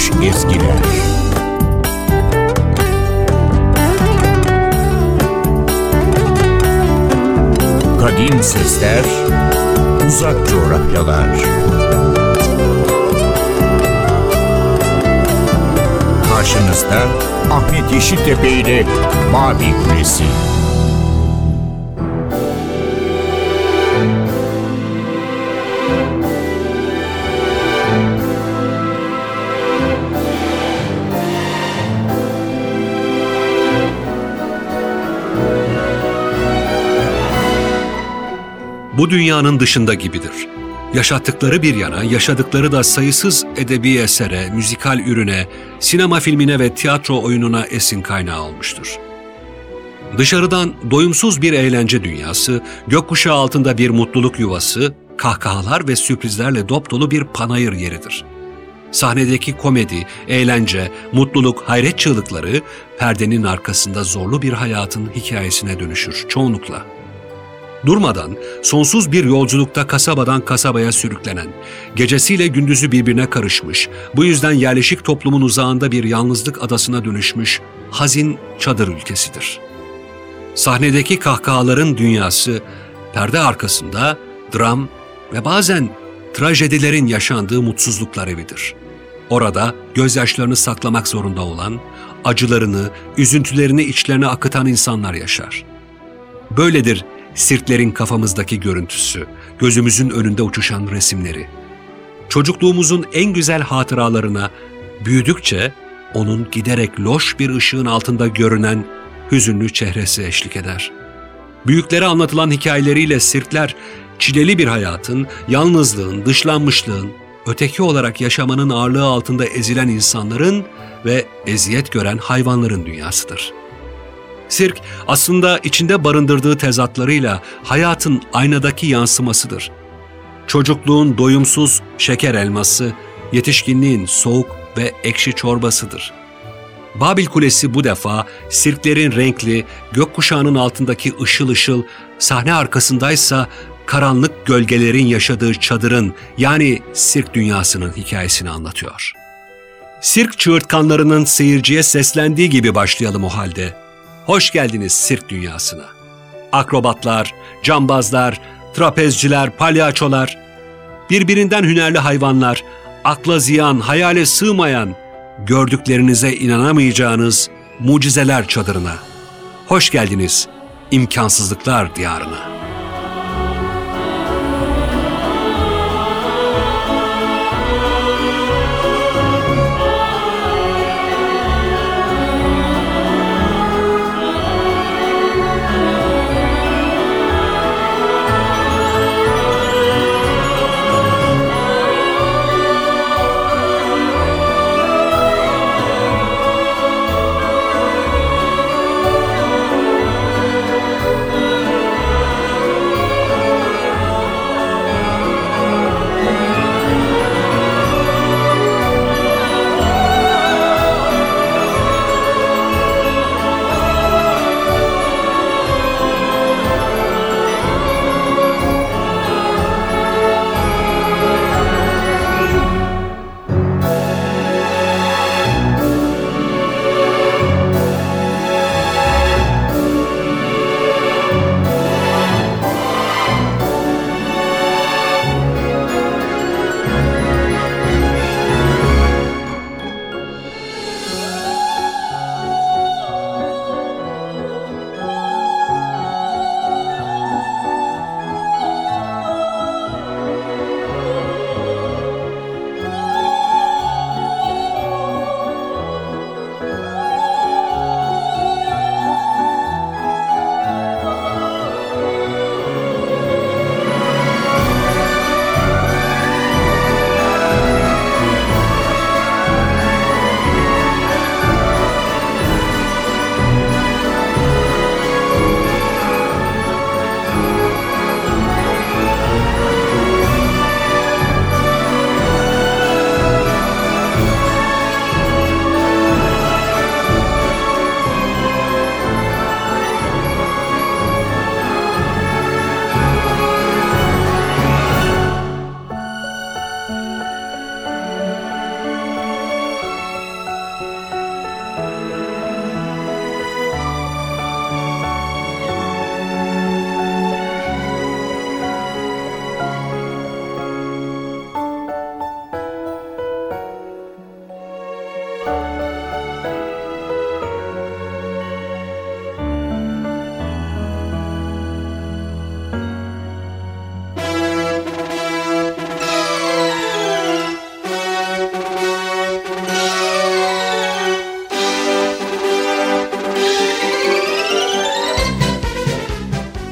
unutulmuş ezgiler. Kadim sesler, uzak coğrafyalar. Karşınızda Ahmet Yeşiltepe ile Mavi Kulesi. Bu dünyanın dışında gibidir. Yaşattıkları bir yana, yaşadıkları da sayısız edebi esere, müzikal ürüne, sinema filmine ve tiyatro oyununa esin kaynağı olmuştur. Dışarıdan doyumsuz bir eğlence dünyası, gökkuşağı altında bir mutluluk yuvası, kahkahalar ve sürprizlerle dop dolu bir panayır yeridir. Sahnedeki komedi, eğlence, mutluluk, hayret çığlıkları perdenin arkasında zorlu bir hayatın hikayesine dönüşür çoğunlukla. Durmadan, sonsuz bir yolculukta kasabadan kasabaya sürüklenen, gecesiyle gündüzü birbirine karışmış, bu yüzden yerleşik toplumun uzağında bir yalnızlık adasına dönüşmüş hazin çadır ülkesidir. Sahnedeki kahkahaların dünyası, perde arkasında dram ve bazen trajedilerin yaşandığı mutsuzluklar evidir. Orada gözyaşlarını saklamak zorunda olan, acılarını, üzüntülerini içlerine akıtan insanlar yaşar. Böyledir sirklerin kafamızdaki görüntüsü, gözümüzün önünde uçuşan resimleri. Çocukluğumuzun en güzel hatıralarına büyüdükçe onun giderek loş bir ışığın altında görünen hüzünlü çehresi eşlik eder. Büyüklere anlatılan hikayeleriyle sirkler çileli bir hayatın, yalnızlığın, dışlanmışlığın, öteki olarak yaşamanın ağırlığı altında ezilen insanların ve eziyet gören hayvanların dünyasıdır.'' Sirk aslında içinde barındırdığı tezatlarıyla hayatın aynadaki yansımasıdır. Çocukluğun doyumsuz şeker elması, yetişkinliğin soğuk ve ekşi çorbasıdır. Babil Kulesi bu defa sirklerin renkli, gökkuşağının altındaki ışıl ışıl, sahne arkasındaysa karanlık gölgelerin yaşadığı çadırın yani sirk dünyasının hikayesini anlatıyor. Sirk çığırtkanlarının seyirciye seslendiği gibi başlayalım o halde. Hoş geldiniz sirk dünyasına. Akrobatlar, cambazlar, trapezciler, palyaçolar, birbirinden hünerli hayvanlar, akla ziyan, hayale sığmayan, gördüklerinize inanamayacağınız mucizeler çadırına. Hoş geldiniz imkansızlıklar diyarına.''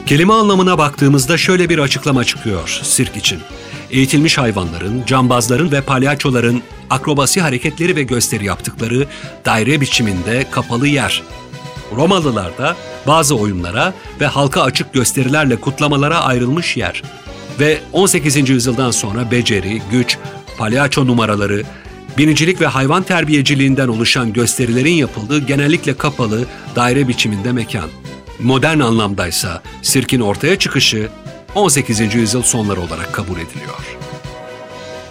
Kelime anlamına baktığımızda şöyle bir açıklama çıkıyor sirk için. Eğitilmiş hayvanların, cambazların ve palyaçoların akrobasi hareketleri ve gösteri yaptıkları daire biçiminde kapalı yer. Romalılar da bazı oyunlara ve halka açık gösterilerle kutlamalara ayrılmış yer. Ve 18. yüzyıldan sonra beceri, güç, palyaço numaraları, binicilik ve hayvan terbiyeciliğinden oluşan gösterilerin yapıldığı genellikle kapalı, daire biçiminde mekan. Modern anlamdaysa sirkin ortaya çıkışı 18. yüzyıl sonları olarak kabul ediliyor.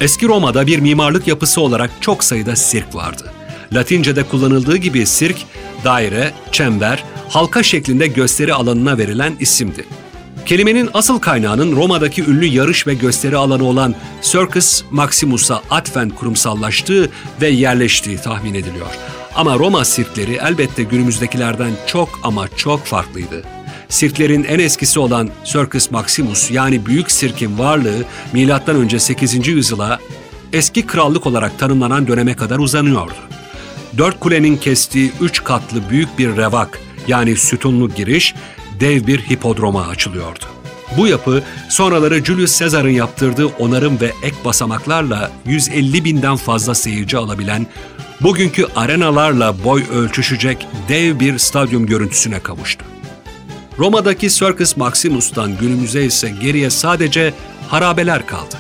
Eski Roma'da bir mimarlık yapısı olarak çok sayıda sirk vardı. Latince'de kullanıldığı gibi sirk, daire, çember, halka şeklinde gösteri alanına verilen isimdi. Kelimenin asıl kaynağının Roma'daki ünlü yarış ve gösteri alanı olan Circus Maximus'a atfen kurumsallaştığı ve yerleştiği tahmin ediliyor. Ama Roma sirkleri elbette günümüzdekilerden çok ama çok farklıydı. Sirklerin en eskisi olan Circus Maximus yani Büyük Sirk'in varlığı M.Ö. 8. yüzyıla eski krallık olarak tanımlanan döneme kadar uzanıyordu. Dört kulenin kestiği üç katlı büyük bir revak yani sütunlu giriş dev bir hipodroma açılıyordu. Bu yapı sonraları Julius Caesar'ın yaptırdığı onarım ve ek basamaklarla 150 binden fazla seyirci alabilen, bugünkü arenalarla boy ölçüşecek dev bir stadyum görüntüsüne kavuştu. Roma'daki Circus Maximus'tan günümüze ise geriye sadece harabeler kaldı.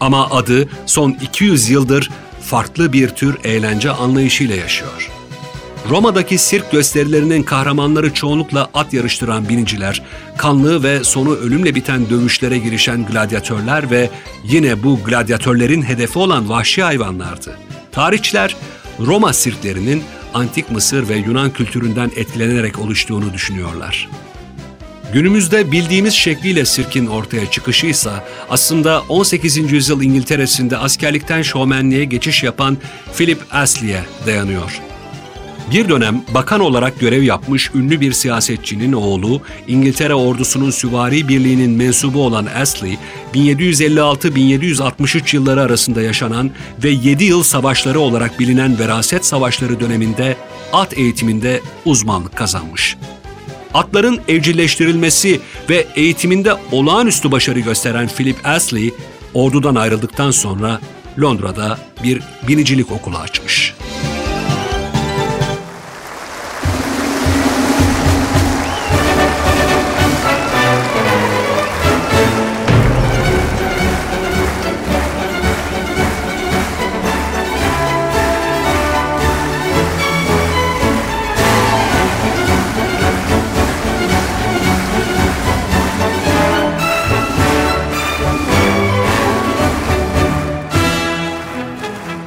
Ama adı son 200 yıldır farklı bir tür eğlence anlayışıyla yaşıyor. Roma'daki sirk gösterilerinin kahramanları çoğunlukla at yarıştıran biniciler, kanlı ve sonu ölümle biten dövüşlere girişen gladyatörler ve yine bu gladyatörlerin hedefi olan vahşi hayvanlardı. Tarihçiler Roma sirklerinin antik Mısır ve Yunan kültüründen etkilenerek oluştuğunu düşünüyorlar. Günümüzde bildiğimiz şekliyle sirkin ortaya çıkışı ise aslında 18. yüzyıl İngiltere'sinde askerlikten şovmenliğe geçiş yapan Philip Astley'e dayanıyor. Bir dönem bakan olarak görev yapmış ünlü bir siyasetçinin oğlu, İngiltere ordusunun süvari birliğinin mensubu olan Astley, 1756-1763 yılları arasında yaşanan ve 7 yıl savaşları olarak bilinen veraset savaşları döneminde at eğitiminde uzmanlık kazanmış. Atların evcilleştirilmesi ve eğitiminde olağanüstü başarı gösteren Philip Astley, ordudan ayrıldıktan sonra Londra'da bir binicilik okulu açmış.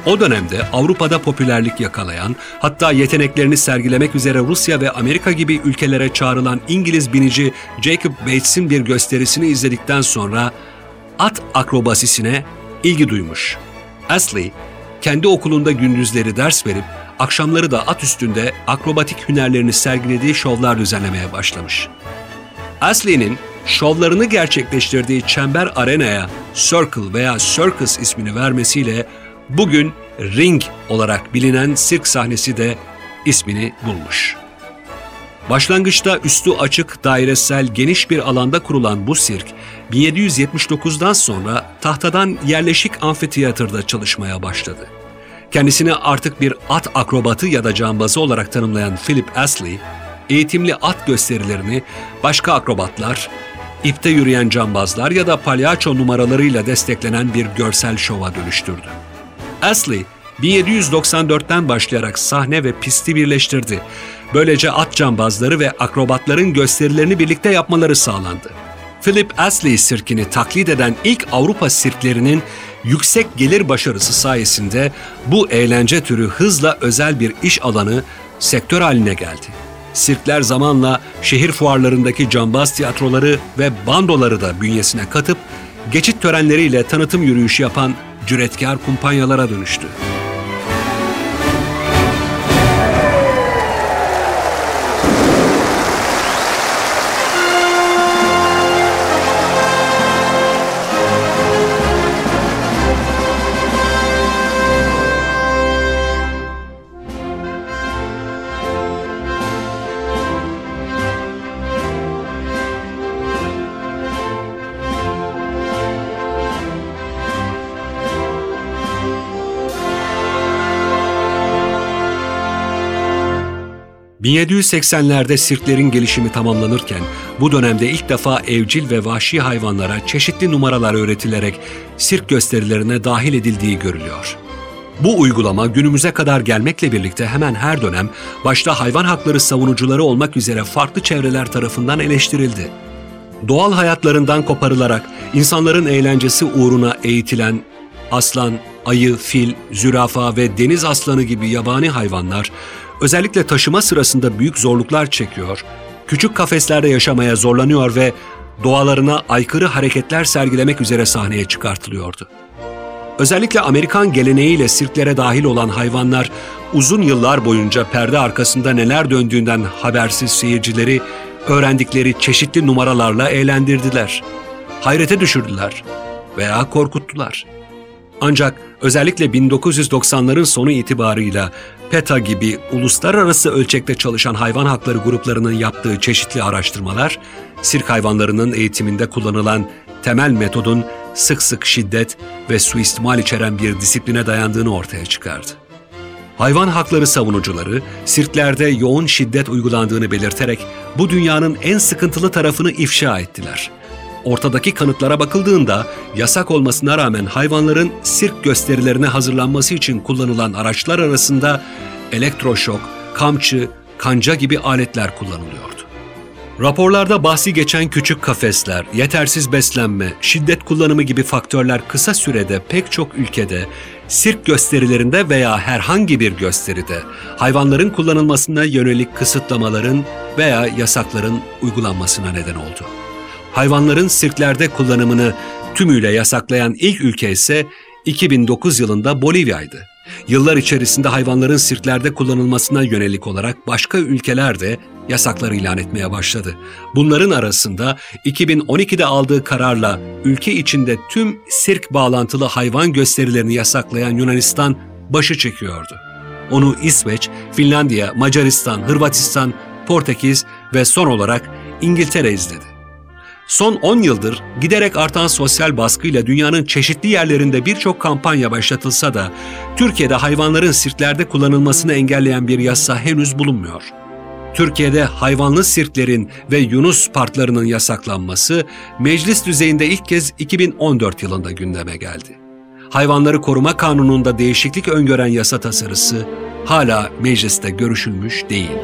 O dönemde Avrupa'da popülerlik yakalayan, hatta yeteneklerini sergilemek üzere Rusya ve Amerika gibi ülkelere çağrılan İngiliz binici Jacob Bates'in bir gösterisini izledikten sonra at akrobasisine ilgi duymuş. Astley, kendi okulunda gündüzleri ders verip akşamları da at üstünde akrobatik hünerlerini sergilediği şovlar düzenlemeye başlamış. Astley'nin şovlarını gerçekleştirdiği çember arenaya Circle veya Circus ismini vermesiyle bugün ring olarak bilinen sirk sahnesi de ismini bulmuş. Başlangıçta üstü açık, dairesel, geniş bir alanda kurulan bu sirk, 1779'dan sonra tahtadan yerleşik amfiteyatrda çalışmaya başladı. Kendisini artık bir at akrobatı ya da cambazı olarak tanımlayan Philip Astley, eğitimli at gösterilerini başka akrobatlar, ipte yürüyen cambazlar ya da palyaço numaralarıyla desteklenen bir görsel şova dönüştürdü. Astley 1794'ten başlayarak sahne ve pisti birleştirdi. Böylece at cambazları ve akrobatların gösterilerini birlikte yapmaları sağlandı. Philip Astley sirkini taklit eden ilk Avrupa sirklerinin yüksek gelir başarısı sayesinde bu eğlence türü hızla özel bir iş alanı, sektör haline geldi. Sirkler zamanla şehir fuarlarındaki cambaz tiyatroları ve bandoları da bünyesine katıp geçit törenleriyle tanıtım yürüyüşü yapan cüretkar kumpanyalara dönüştü. 1780'lerde sirklerin gelişimi tamamlanırken bu dönemde ilk defa evcil ve vahşi hayvanlara çeşitli numaralar öğretilerek sirk gösterilerine dahil edildiği görülüyor. Bu uygulama günümüze kadar gelmekle birlikte hemen her dönem başta hayvan hakları savunucuları olmak üzere farklı çevreler tarafından eleştirildi. Doğal hayatlarından koparılarak insanların eğlencesi uğruna eğitilen aslan, ayı, fil, zürafa ve deniz aslanı gibi yabani hayvanlar özellikle taşıma sırasında büyük zorluklar çekiyor, küçük kafeslerde yaşamaya zorlanıyor ve doğalarına aykırı hareketler sergilemek üzere sahneye çıkartılıyordu. Özellikle Amerikan geleneğiyle sirklere dahil olan hayvanlar uzun yıllar boyunca perde arkasında neler döndüğünden habersiz seyircileri öğrendikleri çeşitli numaralarla eğlendirdiler. Hayrete düşürdüler veya korkuttular. Ancak özellikle 1990'ların sonu itibarıyla PETA gibi uluslararası ölçekte çalışan hayvan hakları gruplarının yaptığı çeşitli araştırmalar, sirk hayvanlarının eğitiminde kullanılan temel metodun sık sık şiddet ve suistimal içeren bir disipline dayandığını ortaya çıkardı. Hayvan hakları savunucuları sirklerde yoğun şiddet uygulandığını belirterek bu dünyanın en sıkıntılı tarafını ifşa ettiler. Ortadaki kanıtlara bakıldığında yasak olmasına rağmen hayvanların sirk gösterilerine hazırlanması için kullanılan araçlar arasında elektroşok, kamçı, kanca gibi aletler kullanılıyordu. Raporlarda bahsi geçen küçük kafesler, yetersiz beslenme, şiddet kullanımı gibi faktörler kısa sürede pek çok ülkede sirk gösterilerinde veya herhangi bir gösteride hayvanların kullanılmasına yönelik kısıtlamaların veya yasakların uygulanmasına neden oldu. Hayvanların sirklerde kullanımını tümüyle yasaklayan ilk ülke ise 2009 yılında Bolivya'ydı. Yıllar içerisinde hayvanların sirklerde kullanılmasına yönelik olarak başka ülkeler de yasaklar ilan etmeye başladı. Bunların arasında 2012'de aldığı kararla ülke içinde tüm sirk bağlantılı hayvan gösterilerini yasaklayan Yunanistan başı çekiyordu. Onu İsveç, Finlandiya, Macaristan, Hırvatistan, Portekiz ve son olarak İngiltere izledi. Son 10 yıldır giderek artan sosyal baskıyla dünyanın çeşitli yerlerinde birçok kampanya başlatılsa da Türkiye'de hayvanların sirklerde kullanılmasını engelleyen bir yasa henüz bulunmuyor. Türkiye'de hayvanlı sirklerin ve Yunus parklarının yasaklanması meclis düzeyinde ilk kez 2014 yılında gündeme geldi. Hayvanları Koruma Kanunu'nda değişiklik öngören yasa tasarısı hala mecliste görüşülmüş değil.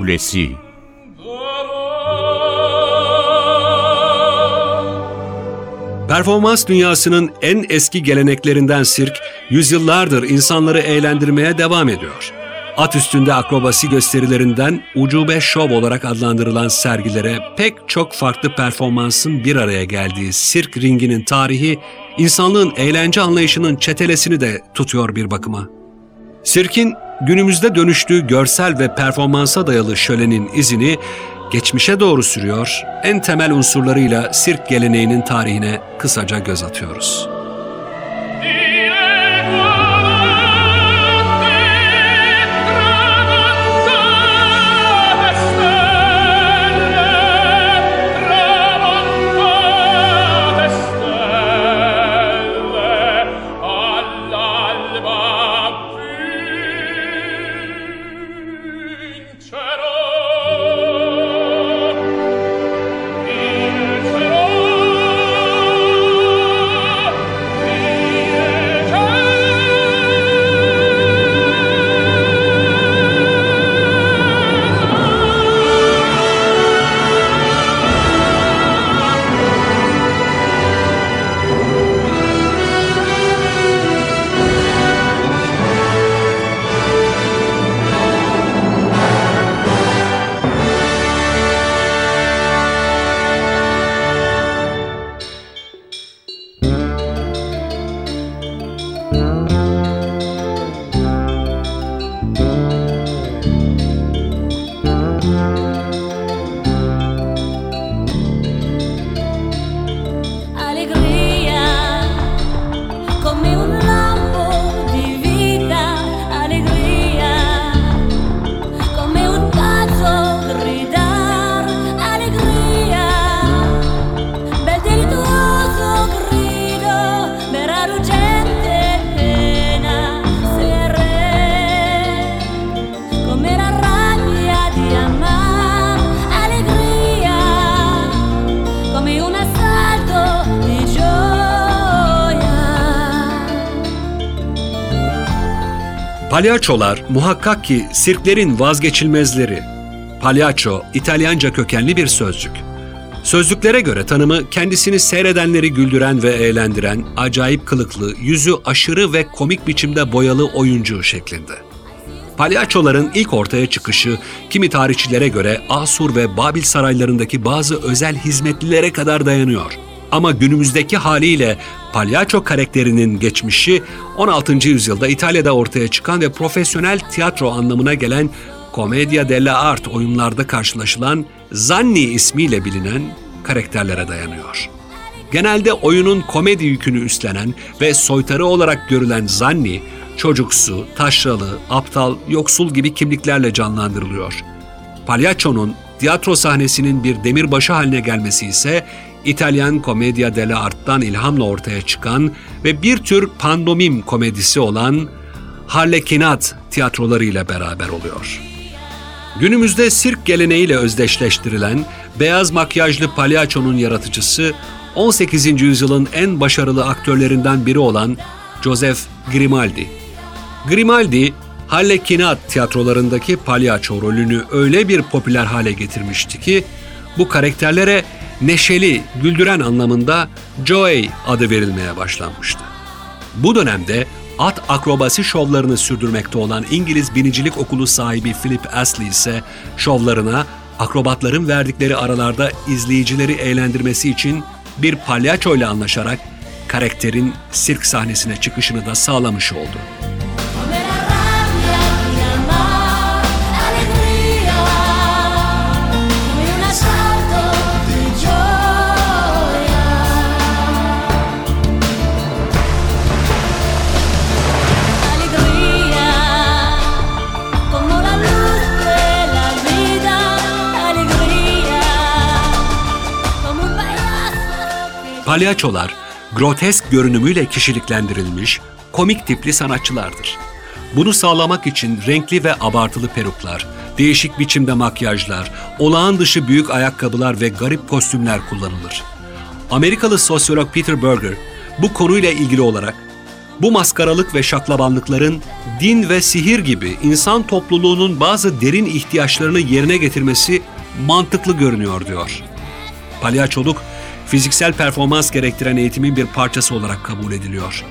Kulesi Performans dünyasının en eski geleneklerinden sirk, yüzyıllardır insanları eğlendirmeye devam ediyor. At üstünde akrobasi gösterilerinden ucube şov olarak adlandırılan sergilere pek çok farklı performansın bir araya geldiği sirk ringinin tarihi, insanlığın eğlence anlayışının çetelesini de tutuyor bir bakıma. Sirkin günümüzde dönüştüğü görsel ve performansa dayalı şölenin izini geçmişe doğru sürüyor, en temel unsurlarıyla sirk geleneğinin tarihine kısaca göz atıyoruz. Palyaçolar muhakkak ki sirklerin vazgeçilmezleri. Palyaço, İtalyanca kökenli bir sözcük. Sözlüklere göre tanımı kendisini seyredenleri güldüren ve eğlendiren, acayip kılıklı, yüzü aşırı ve komik biçimde boyalı oyuncu şeklinde. Palyaçoların ilk ortaya çıkışı kimi tarihçilere göre Asur ve Babil saraylarındaki bazı özel hizmetlilere kadar dayanıyor. Ama günümüzdeki haliyle palyaço karakterinin geçmişi 16. yüzyılda İtalya'da ortaya çıkan ve profesyonel tiyatro anlamına gelen Commedia dell'arte oyunlarda karşılaşılan Zanni ismiyle bilinen karakterlere dayanıyor. Genelde oyunun komedi yükünü üstlenen ve soytarı olarak görülen Zanni, çocuksu, taşralı, aptal, yoksul gibi kimliklerle canlandırılıyor. Palyaço'nun tiyatro sahnesinin bir demirbaşı haline gelmesi ise İtalyan Commedia dell'arte'dan ilhamla ortaya çıkan ve bir tür pandomim komedisi olan Harlekinat tiyatrolarıyla beraber oluyor. Günümüzde sirk geleneğiyle özdeşleştirilen beyaz makyajlı palyaçonun yaratıcısı 18. yüzyılın en başarılı aktörlerinden biri olan Joseph Grimaldi. Grimaldi, Harlekinat tiyatrolarındaki palyaço rolünü öyle bir popüler hale getirmişti ki bu karakterlere neşeli, güldüren anlamında Joey adı verilmeye başlanmıştı. Bu dönemde at akrobasi şovlarını sürdürmekte olan İngiliz binicilik okulu sahibi Philip Astley ise şovlarına akrobatların verdikleri aralarda izleyicileri eğlendirmesi için bir palyaço ile anlaşarak karakterin sirk sahnesine çıkışını da sağlamış oldu. Palyaçolar, grotesk görünümüyle kişiliklendirilmiş, komik tipli sanatçılardır. Bunu sağlamak için renkli ve abartılı peruklar, değişik biçimde makyajlar, olağan dışı büyük ayakkabılar ve garip kostümler kullanılır. Amerikalı sosyolog Peter Berger bu konuyla ilgili olarak bu maskaralık ve şaklabanlıkların din ve sihir gibi insan topluluğunun bazı derin ihtiyaçlarını yerine getirmesi mantıklı görünüyor diyor. Palyaçoluk fiziksel performans gerektiren eğitimin bir parçası olarak kabul ediliyor.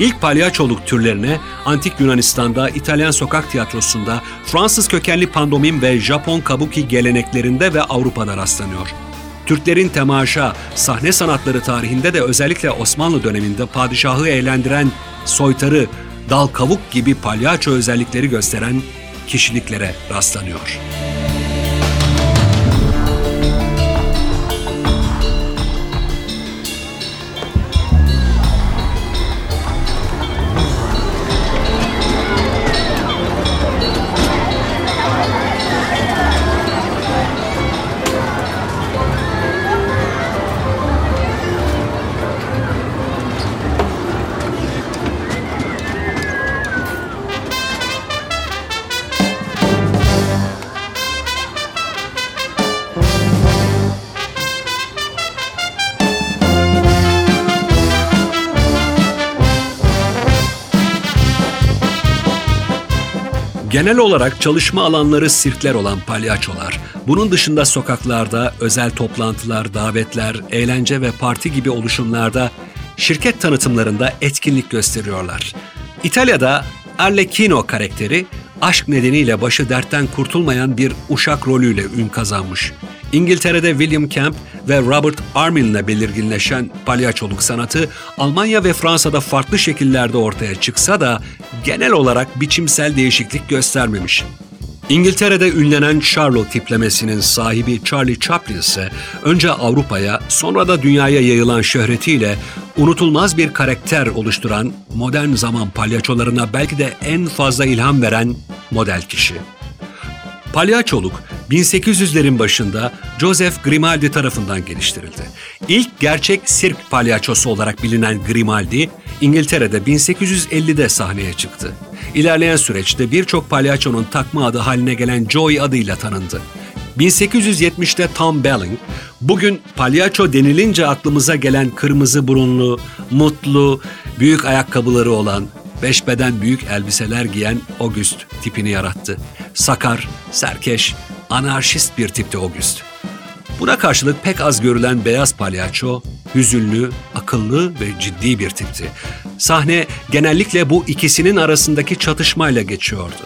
İlk palyaçoluk türlerine Antik Yunanistan'da, İtalyan sokak tiyatrosunda, Fransız kökenli pandomim ve Japon kabuki geleneklerinde ve Avrupa'da rastlanıyor. Türklerin temaşa, sahne sanatları tarihinde de özellikle Osmanlı döneminde padişahı eğlendiren soytarı, dal kavuk gibi palyaço özellikleri gösteren kişiliklere rastlanıyor. Genel olarak çalışma alanları sirkler olan palyaçolar, bunun dışında sokaklarda, özel toplantılar, davetler, eğlence ve parti gibi oluşumlarda şirket tanıtımlarında etkinlik gösteriyorlar. İtalya'da Arlecchino karakteri aşk nedeniyle başı dertten kurtulmayan bir uşak rolüyle ün kazanmış. İngiltere'de William Camp ve Robert Armin'le belirginleşen palyaçoluk sanatı Almanya ve Fransa'da farklı şekillerde ortaya çıksa da genel olarak biçimsel değişiklik göstermemiş. İngiltere'de ünlenen Charlotte tiplemesinin sahibi Charlie Chaplin ise önce Avrupa'ya sonra da dünyaya yayılan şöhretiyle unutulmaz bir karakter oluşturan modern zaman palyaçolarına belki de en fazla ilham veren model kişi. Palyaçoluk 1800'lerin başında Joseph Grimaldi tarafından geliştirildi. İlk gerçek sirk palyaçosu olarak bilinen Grimaldi, İngiltere'de 1850'de sahneye çıktı. İlerleyen süreçte birçok palyaçonun takma adı haline gelen Joey adıyla tanındı. 1870'te Tom Belling, bugün palyaço denilince aklımıza gelen kırmızı burunlu, mutlu, büyük ayakkabıları olan beş beden büyük elbiseler giyen August tipini yarattı. Sakar, serkeş, anarşist bir tipti August. Buna karşılık pek az görülen beyaz palyaço, hüzünlü, akıllı ve ciddi bir tipti. Sahne genellikle bu ikisinin arasındaki çatışmayla geçiyordu.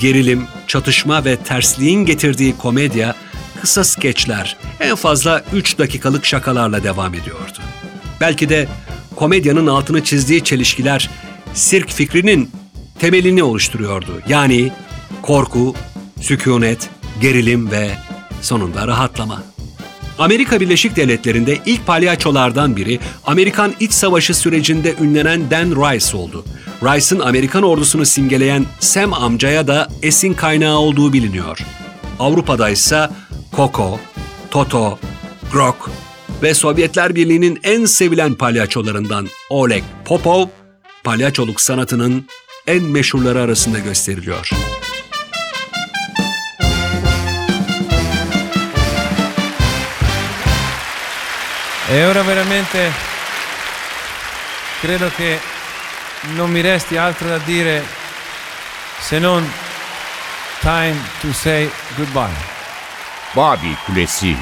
Gerilim, çatışma ve tersliğin getirdiği komedya, kısa skeçler, en fazla 3 dakikalık şakalarla devam ediyordu. Belki de komedyanın altını çizdiği çelişkiler sirk fikrinin temelini oluşturuyordu. Yani korku, sükunet, gerilim ve sonunda rahatlama. Amerika Birleşik Devletleri'nde ilk palyaçolardan biri Amerikan İç Savaşı sürecinde ünlenen Dan Rice oldu. Rice'ın Amerikan ordusunu simgeleyen Sam amcaya da esin kaynağı olduğu biliniyor. Avrupa'da ise Coco, Toto, Grok ve Sovyetler Birliği'nin en sevilen palyaçolarından Oleg Popov, palyaçoluk sanatının en meşhurları arasında gösteriliyor. E ora veramente credo che non mi resti altro da dire se non time to say goodbye. Babi Kulesi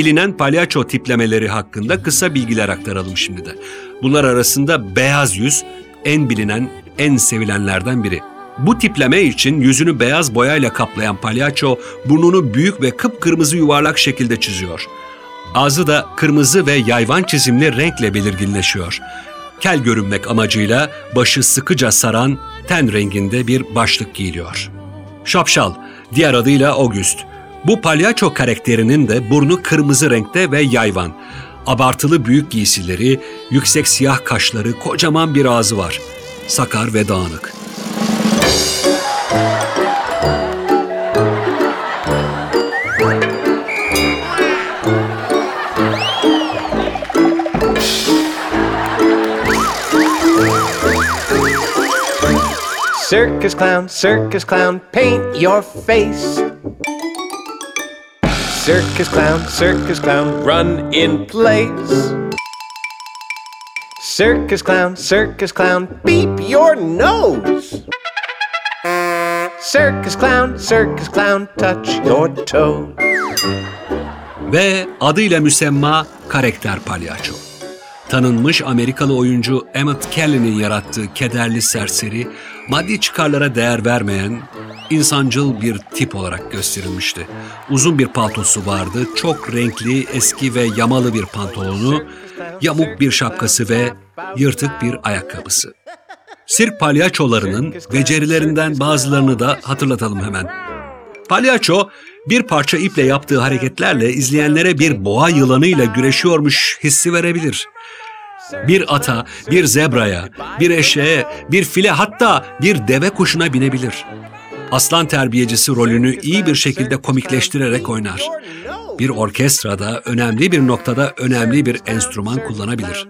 bilinen palyaço tiplemeleri hakkında kısa bilgiler aktaralım şimdi de. Bunlar arasında beyaz yüz en bilinen, en sevilenlerden biri. Bu tipleme için yüzünü beyaz boyayla kaplayan palyaço burnunu büyük ve kıpkırmızı yuvarlak şekilde çiziyor. Ağzı da kırmızı ve yayvan çizimli renkle belirginleşiyor. Kel görünmek amacıyla başı sıkıca saran ten renginde bir başlık giyiliyor. Şapşal, diğer adıyla August. Bu palyaço karakterinin de burnu kırmızı renkte ve yayvan. Abartılı büyük giysileri, yüksek siyah kaşları, kocaman bir ağzı var. Sakar ve dağınık. Circus clown, circus clown, paint your face. Circus clown, circus clown, run in place. Circus clown, circus clown, beep your nose. Circus clown, circus clown, touch your toes. Ve adıyla müsemma karakter palyaço. Tanınmış Amerikalı oyuncu Emmett Kelly'nin yarattığı kederli serseri, maddi çıkarlara değer vermeyen, insancıl bir tip olarak gösterilmişti. Uzun bir paltosu vardı, çok renkli, eski ve yamalı bir pantolonu, yamuk bir şapkası ve yırtık bir ayakkabısı. Sirk palyaçolarının becerilerinden bazılarını da hatırlatalım hemen. Palyaço bir parça iple yaptığı hareketlerle izleyenlere bir boğa yılanıyla güreşiyormuş hissi verebilir. Bir ata, bir zebraya, bir eşeğe, bir file hatta bir deve kuşuna binebilir. Aslan terbiyecisi rolünü iyi bir şekilde komikleştirerek oynar. Bir orkestrada önemli bir noktada önemli bir enstrüman kullanabilir.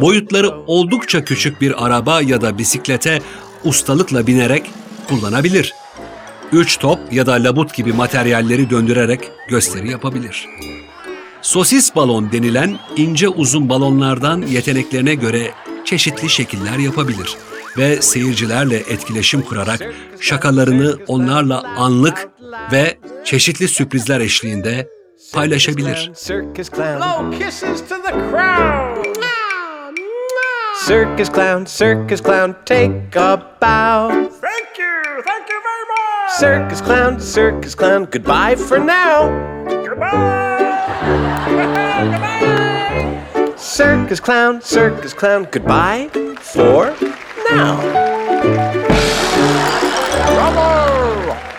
Boyutları oldukça küçük bir araba ya da bisiklete ustalıkla binerek kullanabilir. Üç top ya da labut gibi materyalleri döndürerek gösteri yapabilir. Sosis balon denilen ince uzun balonlardan yeteneklerine göre çeşitli şekiller yapabilir ve seyircilerle etkileşim kurarak şakalarını onlarla anlık ve çeşitli sürprizler eşliğinde paylaşabilir. Circus clown. Circus clown, take a bow. Thank you. Thank you very much. Circus clown, circus clown, goodbye for now. Goodbye. Circus clown, circus clown, goodbye for now. Bravo.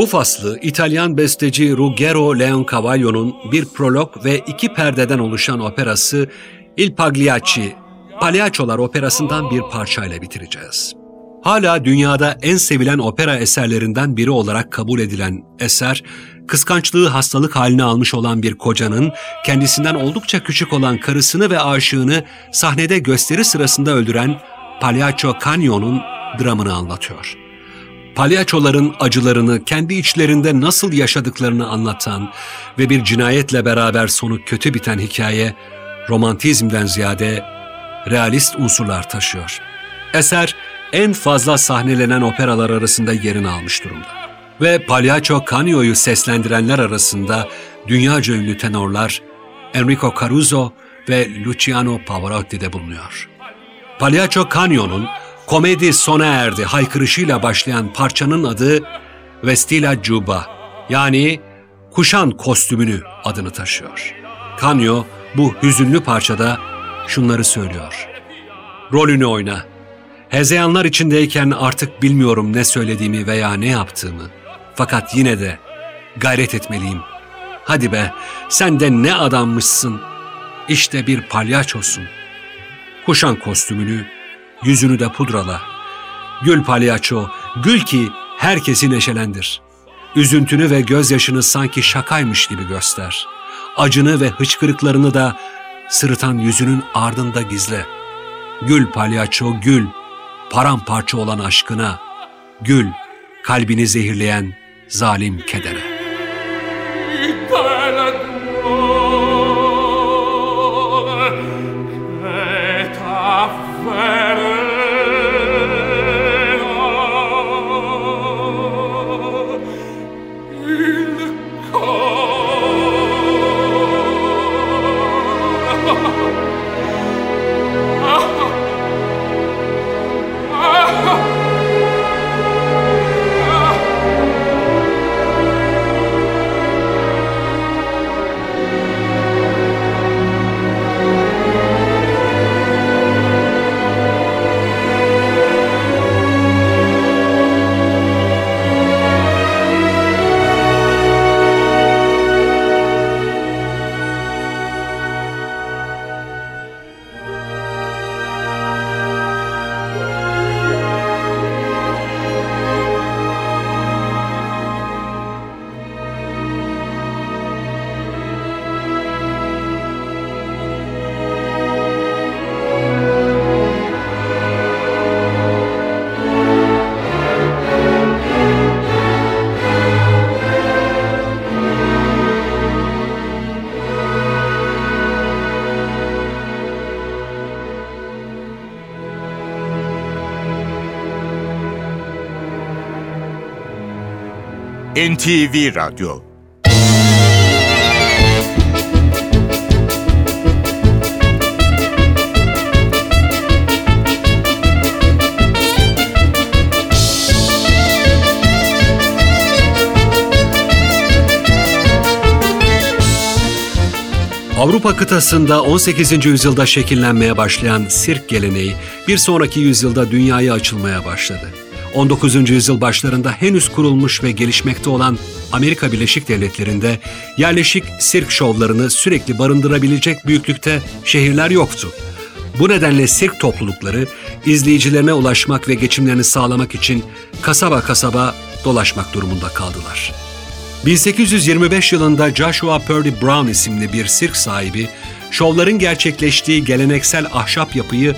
Bu faslı İtalyan besteci Ruggero Leoncavallo'nun bir prolog ve iki perdeden oluşan operası Il Pagliacci, Palyaçolar operasından bir parçayla bitireceğiz. Hala dünyada en sevilen opera eserlerinden biri olarak kabul edilen eser, kıskançlığı hastalık haline almış olan bir kocanın kendisinden oldukça küçük olan karısını ve aşığını sahnede gösteri sırasında öldüren Palyaço Canyo'nun dramını anlatıyor palyaçoların acılarını kendi içlerinde nasıl yaşadıklarını anlatan ve bir cinayetle beraber sonu kötü biten hikaye romantizmden ziyade realist unsurlar taşıyor. Eser en fazla sahnelenen operalar arasında yerini almış durumda. Ve Palyaço Canio'yu seslendirenler arasında dünyaca ünlü tenorlar Enrico Caruso ve Luciano Pavarotti de bulunuyor. Palyaço Canyo'nun komedi sona erdi haykırışıyla başlayan parçanın adı Vestila Juba yani kuşan kostümünü adını taşıyor. Canyo bu hüzünlü parçada şunları söylüyor. Rolünü oyna. Hezeyanlar içindeyken artık bilmiyorum ne söylediğimi veya ne yaptığımı. Fakat yine de gayret etmeliyim. Hadi be, sen de ne adammışsın. İşte bir palyaçosun. Kuşan kostümünü, yüzünü de pudrala. Gül palyaço, gül ki herkesi neşelendir. Üzüntünü ve gözyaşını sanki şakaymış gibi göster. Acını ve hıçkırıklarını da sırıtan yüzünün ardında gizle. Gül palyaço gül, paramparça olan aşkına. Gül, kalbini zehirleyen zalim kedere. NTV Radyo Avrupa kıtasında 18. yüzyılda şekillenmeye başlayan sirk geleneği bir sonraki yüzyılda dünyaya açılmaya başladı. 19. yüzyıl başlarında henüz kurulmuş ve gelişmekte olan Amerika Birleşik Devletleri'nde yerleşik sirk şovlarını sürekli barındırabilecek büyüklükte şehirler yoktu. Bu nedenle sirk toplulukları izleyicilerine ulaşmak ve geçimlerini sağlamak için kasaba kasaba dolaşmak durumunda kaldılar. 1825 yılında Joshua Purdy Brown isimli bir sirk sahibi, şovların gerçekleştiği geleneksel ahşap yapıyı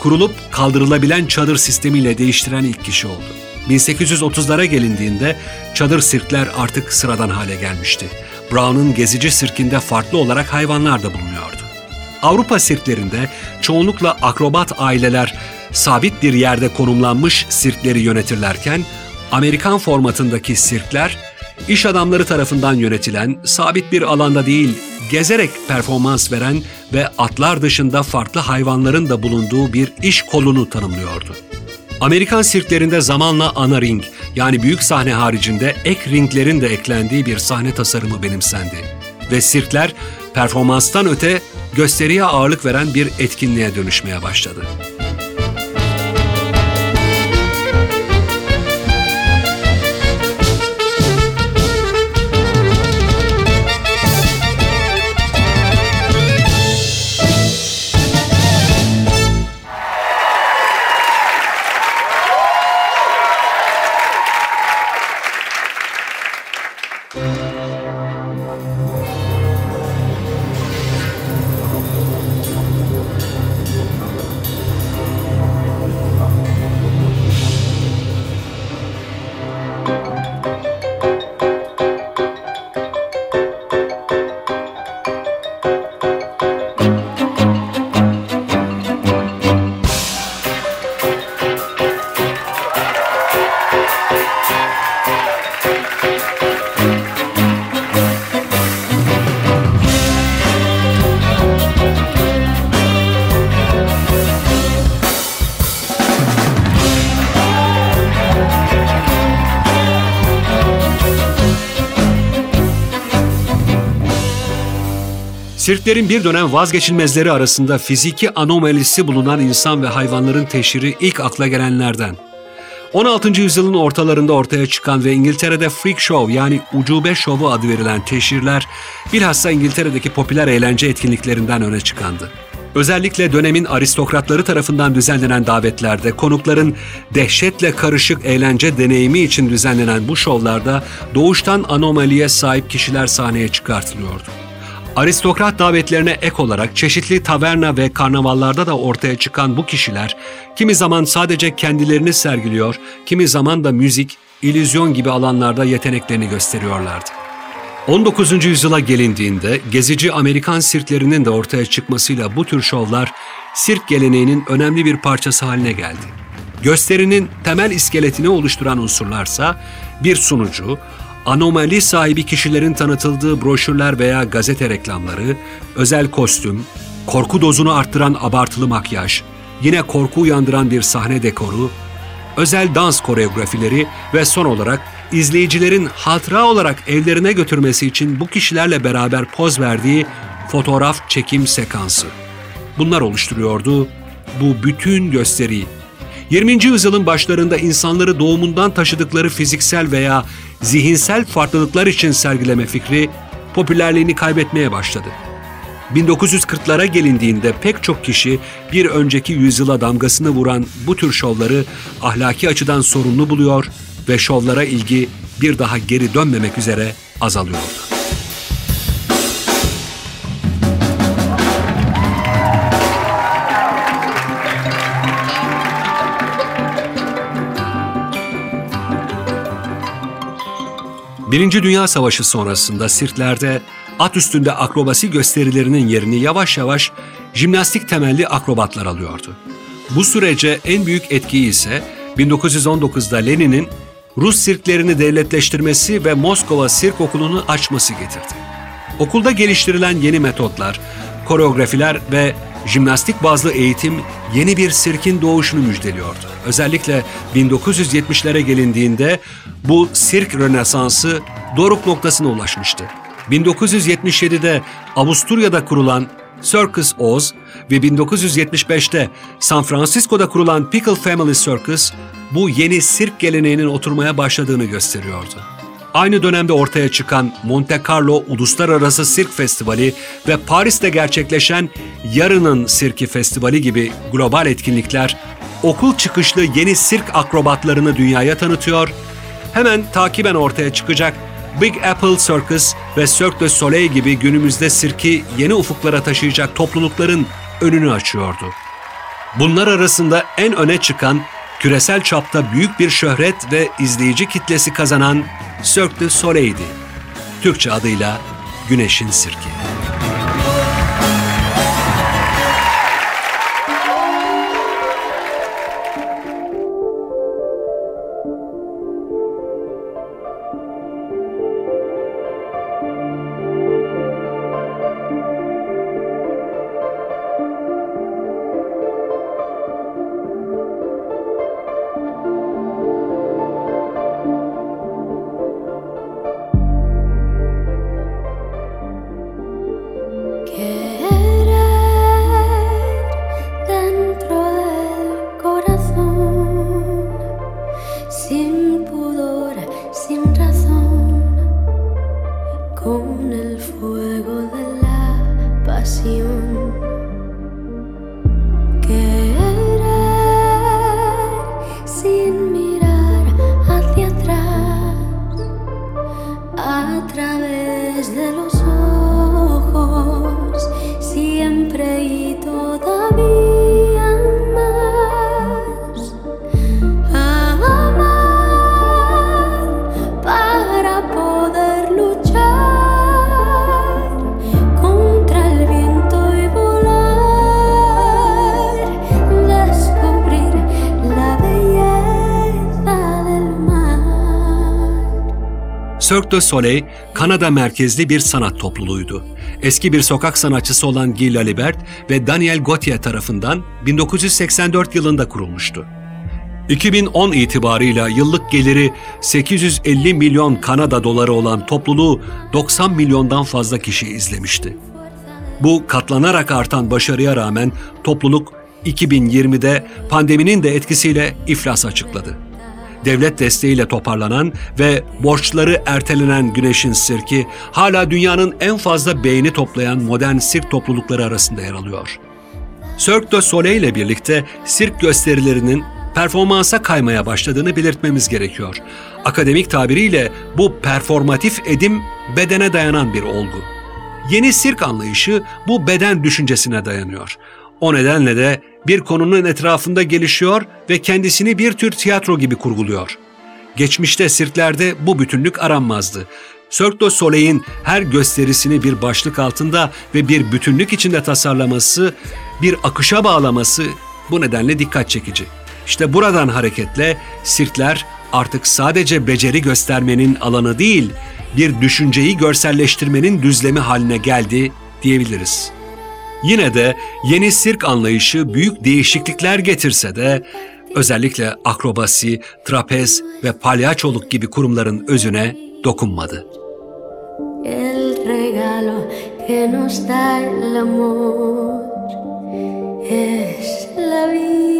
kurulup kaldırılabilen çadır sistemiyle değiştiren ilk kişi oldu. 1830'lara gelindiğinde çadır sirkler artık sıradan hale gelmişti. Brown'un gezici sirkinde farklı olarak hayvanlar da bulunuyordu. Avrupa sirklerinde çoğunlukla akrobat aileler sabit bir yerde konumlanmış sirkleri yönetirlerken, Amerikan formatındaki sirkler iş adamları tarafından yönetilen, sabit bir alanda değil, gezerek performans veren ve atlar dışında farklı hayvanların da bulunduğu bir iş kolunu tanımlıyordu. Amerikan sirklerinde zamanla ana ring yani büyük sahne haricinde ek ringlerin de eklendiği bir sahne tasarımı benimsendi. Ve sirkler performanstan öte gösteriye ağırlık veren bir etkinliğe dönüşmeye başladı. Sirklerin bir dönem vazgeçilmezleri arasında fiziki anomalisi bulunan insan ve hayvanların teşhiri ilk akla gelenlerden. 16. yüzyılın ortalarında ortaya çıkan ve İngiltere'de freak show yani ucube şovu adı verilen teşhirler bilhassa İngiltere'deki popüler eğlence etkinliklerinden öne çıkandı. Özellikle dönemin aristokratları tarafından düzenlenen davetlerde konukların dehşetle karışık eğlence deneyimi için düzenlenen bu şovlarda doğuştan anomaliye sahip kişiler sahneye çıkartılıyordu. Aristokrat davetlerine ek olarak çeşitli taverna ve karnavallarda da ortaya çıkan bu kişiler kimi zaman sadece kendilerini sergiliyor, kimi zaman da müzik, illüzyon gibi alanlarda yeteneklerini gösteriyorlardı. 19. yüzyıla gelindiğinde gezici Amerikan sirklerinin de ortaya çıkmasıyla bu tür şovlar sirk geleneğinin önemli bir parçası haline geldi. Gösterinin temel iskeletini oluşturan unsurlarsa bir sunucu, anomali sahibi kişilerin tanıtıldığı broşürler veya gazete reklamları, özel kostüm, korku dozunu arttıran abartılı makyaj, yine korku uyandıran bir sahne dekoru, özel dans koreografileri ve son olarak izleyicilerin hatıra olarak evlerine götürmesi için bu kişilerle beraber poz verdiği fotoğraf çekim sekansı. Bunlar oluşturuyordu bu bütün gösteriyi. 20. yüzyılın başlarında insanları doğumundan taşıdıkları fiziksel veya zihinsel farklılıklar için sergileme fikri popülerliğini kaybetmeye başladı. 1940'lara gelindiğinde pek çok kişi bir önceki yüzyıla damgasını vuran bu tür şovları ahlaki açıdan sorunlu buluyor ve şovlara ilgi bir daha geri dönmemek üzere azalıyordu. Birinci Dünya Savaşı sonrasında sirklerde at üstünde akrobasi gösterilerinin yerini yavaş yavaş jimnastik temelli akrobatlar alıyordu. Bu sürece en büyük etkiyi ise 1919'da Lenin'in Rus sirklerini devletleştirmesi ve Moskova Sirk Okulu'nu açması getirdi. Okulda geliştirilen yeni metotlar, koreografiler ve jimnastik bazlı eğitim yeni bir sirkin doğuşunu müjdeliyordu. Özellikle 1970'lere gelindiğinde bu sirk rönesansı doruk noktasına ulaşmıştı. 1977'de Avusturya'da kurulan Circus Oz ve 1975'te San Francisco'da kurulan Pickle Family Circus bu yeni sirk geleneğinin oturmaya başladığını gösteriyordu. Aynı dönemde ortaya çıkan Monte Carlo Uluslararası Sirk Festivali ve Paris'te gerçekleşen Yarının Sirki Festivali gibi global etkinlikler okul çıkışlı yeni sirk akrobatlarını dünyaya tanıtıyor, hemen takiben ortaya çıkacak Big Apple Circus ve Cirque du Soleil gibi günümüzde sirki yeni ufuklara taşıyacak toplulukların önünü açıyordu. Bunlar arasında en öne çıkan küresel çapta büyük bir şöhret ve izleyici kitlesi kazanan Cirque du Soleil'di. Türkçe adıyla Güneşin Sirki. Cirque du Soleil, Kanada merkezli bir sanat topluluğuydu. Eski bir sokak sanatçısı olan Guy Lalibert ve Daniel Gauthier tarafından 1984 yılında kurulmuştu. 2010 itibarıyla yıllık geliri 850 milyon Kanada doları olan topluluğu 90 milyondan fazla kişi izlemişti. Bu katlanarak artan başarıya rağmen topluluk 2020'de pandeminin de etkisiyle iflas açıkladı. Devlet desteğiyle toparlanan ve borçları ertelenen Güneş'in sirki hala dünyanın en fazla beğeni toplayan modern sirk toplulukları arasında yer alıyor. Cirque du Soleil ile birlikte sirk gösterilerinin performansa kaymaya başladığını belirtmemiz gerekiyor. Akademik tabiriyle bu performatif edim bedene dayanan bir olgu. Yeni sirk anlayışı bu beden düşüncesine dayanıyor. O nedenle de bir konunun etrafında gelişiyor ve kendisini bir tür tiyatro gibi kurguluyor. Geçmişte sirklerde bu bütünlük aranmazdı. Cirque du Soleil'in her gösterisini bir başlık altında ve bir bütünlük içinde tasarlaması, bir akışa bağlaması bu nedenle dikkat çekici. İşte buradan hareketle sirkler artık sadece beceri göstermenin alanı değil, bir düşünceyi görselleştirmenin düzlemi haline geldi diyebiliriz. Yine de yeni sirk anlayışı büyük değişiklikler getirse de özellikle akrobasi, trapez ve palyaçoluk gibi kurumların özüne dokunmadı. El regalo que nos da el amor es la vida.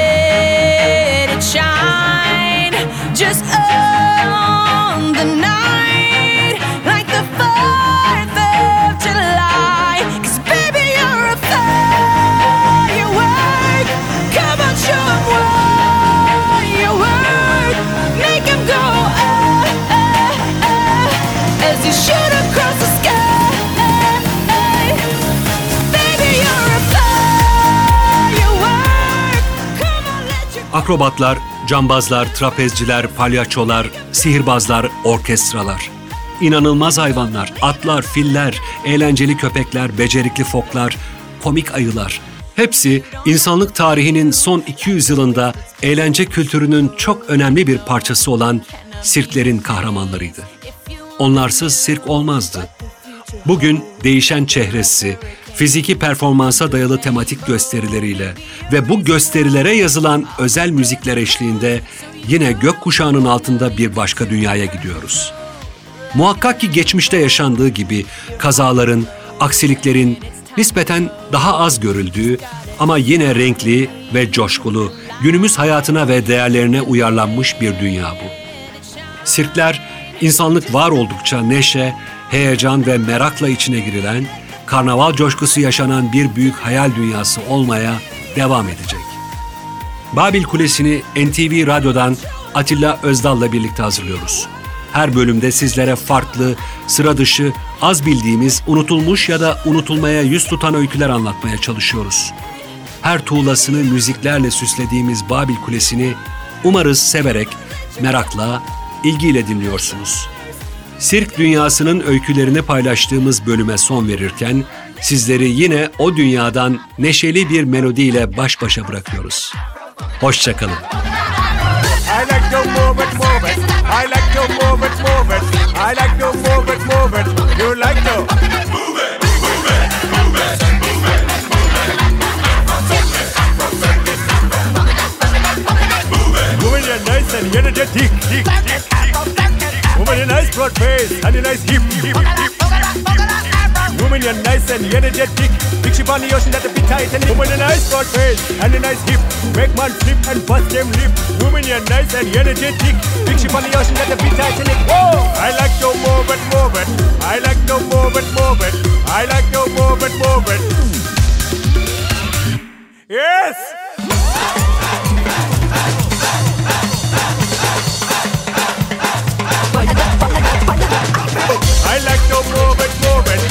Akrobatlar, cambazlar, trapezciler, palyaçolar, sihirbazlar, orkestralar. İnanılmaz hayvanlar, atlar, filler, eğlenceli köpekler, becerikli foklar, komik ayılar. Hepsi insanlık tarihinin son 200 yılında eğlence kültürünün çok önemli bir parçası olan sirklerin kahramanlarıydı. Onlarsız sirk olmazdı. Bugün değişen çehresi, fiziki performansa dayalı tematik gösterileriyle ve bu gösterilere yazılan özel müzikler eşliğinde yine gökkuşağının altında bir başka dünyaya gidiyoruz. Muhakkak ki geçmişte yaşandığı gibi kazaların, aksiliklerin nispeten daha az görüldüğü ama yine renkli ve coşkulu, günümüz hayatına ve değerlerine uyarlanmış bir dünya bu. Sirkler, insanlık var oldukça neşe, heyecan ve merakla içine girilen, karnaval coşkusu yaşanan bir büyük hayal dünyası olmaya devam edecek. Babil Kulesi'ni NTV Radyo'dan Atilla Özdal'la birlikte hazırlıyoruz. Her bölümde sizlere farklı, sıra dışı, az bildiğimiz, unutulmuş ya da unutulmaya yüz tutan öyküler anlatmaya çalışıyoruz. Her tuğlasını müziklerle süslediğimiz Babil Kulesi'ni umarız severek, merakla, ilgiyle dinliyorsunuz. Sirk dünyasının öykülerini paylaştığımız bölüme son verirken sizleri yine o dünyadan neşeli bir melodiyle baş başa bırakıyoruz. Hoşçakalın. Tick, tick, tick. Moving your nice broad face and your nice hip, hip, hip, hip. Moving your nice and energetic. Big ship on the ocean that the big Titanic. Moving your nice broad face and your nice hip. Make man flip and bust them lip. Moving your nice and energetic. Big ship on the ocean that the big Titanic. Whoa! I like to move it, move it. I like to move it, move it. I like to move it, move it. Yes! I like to move it, move it.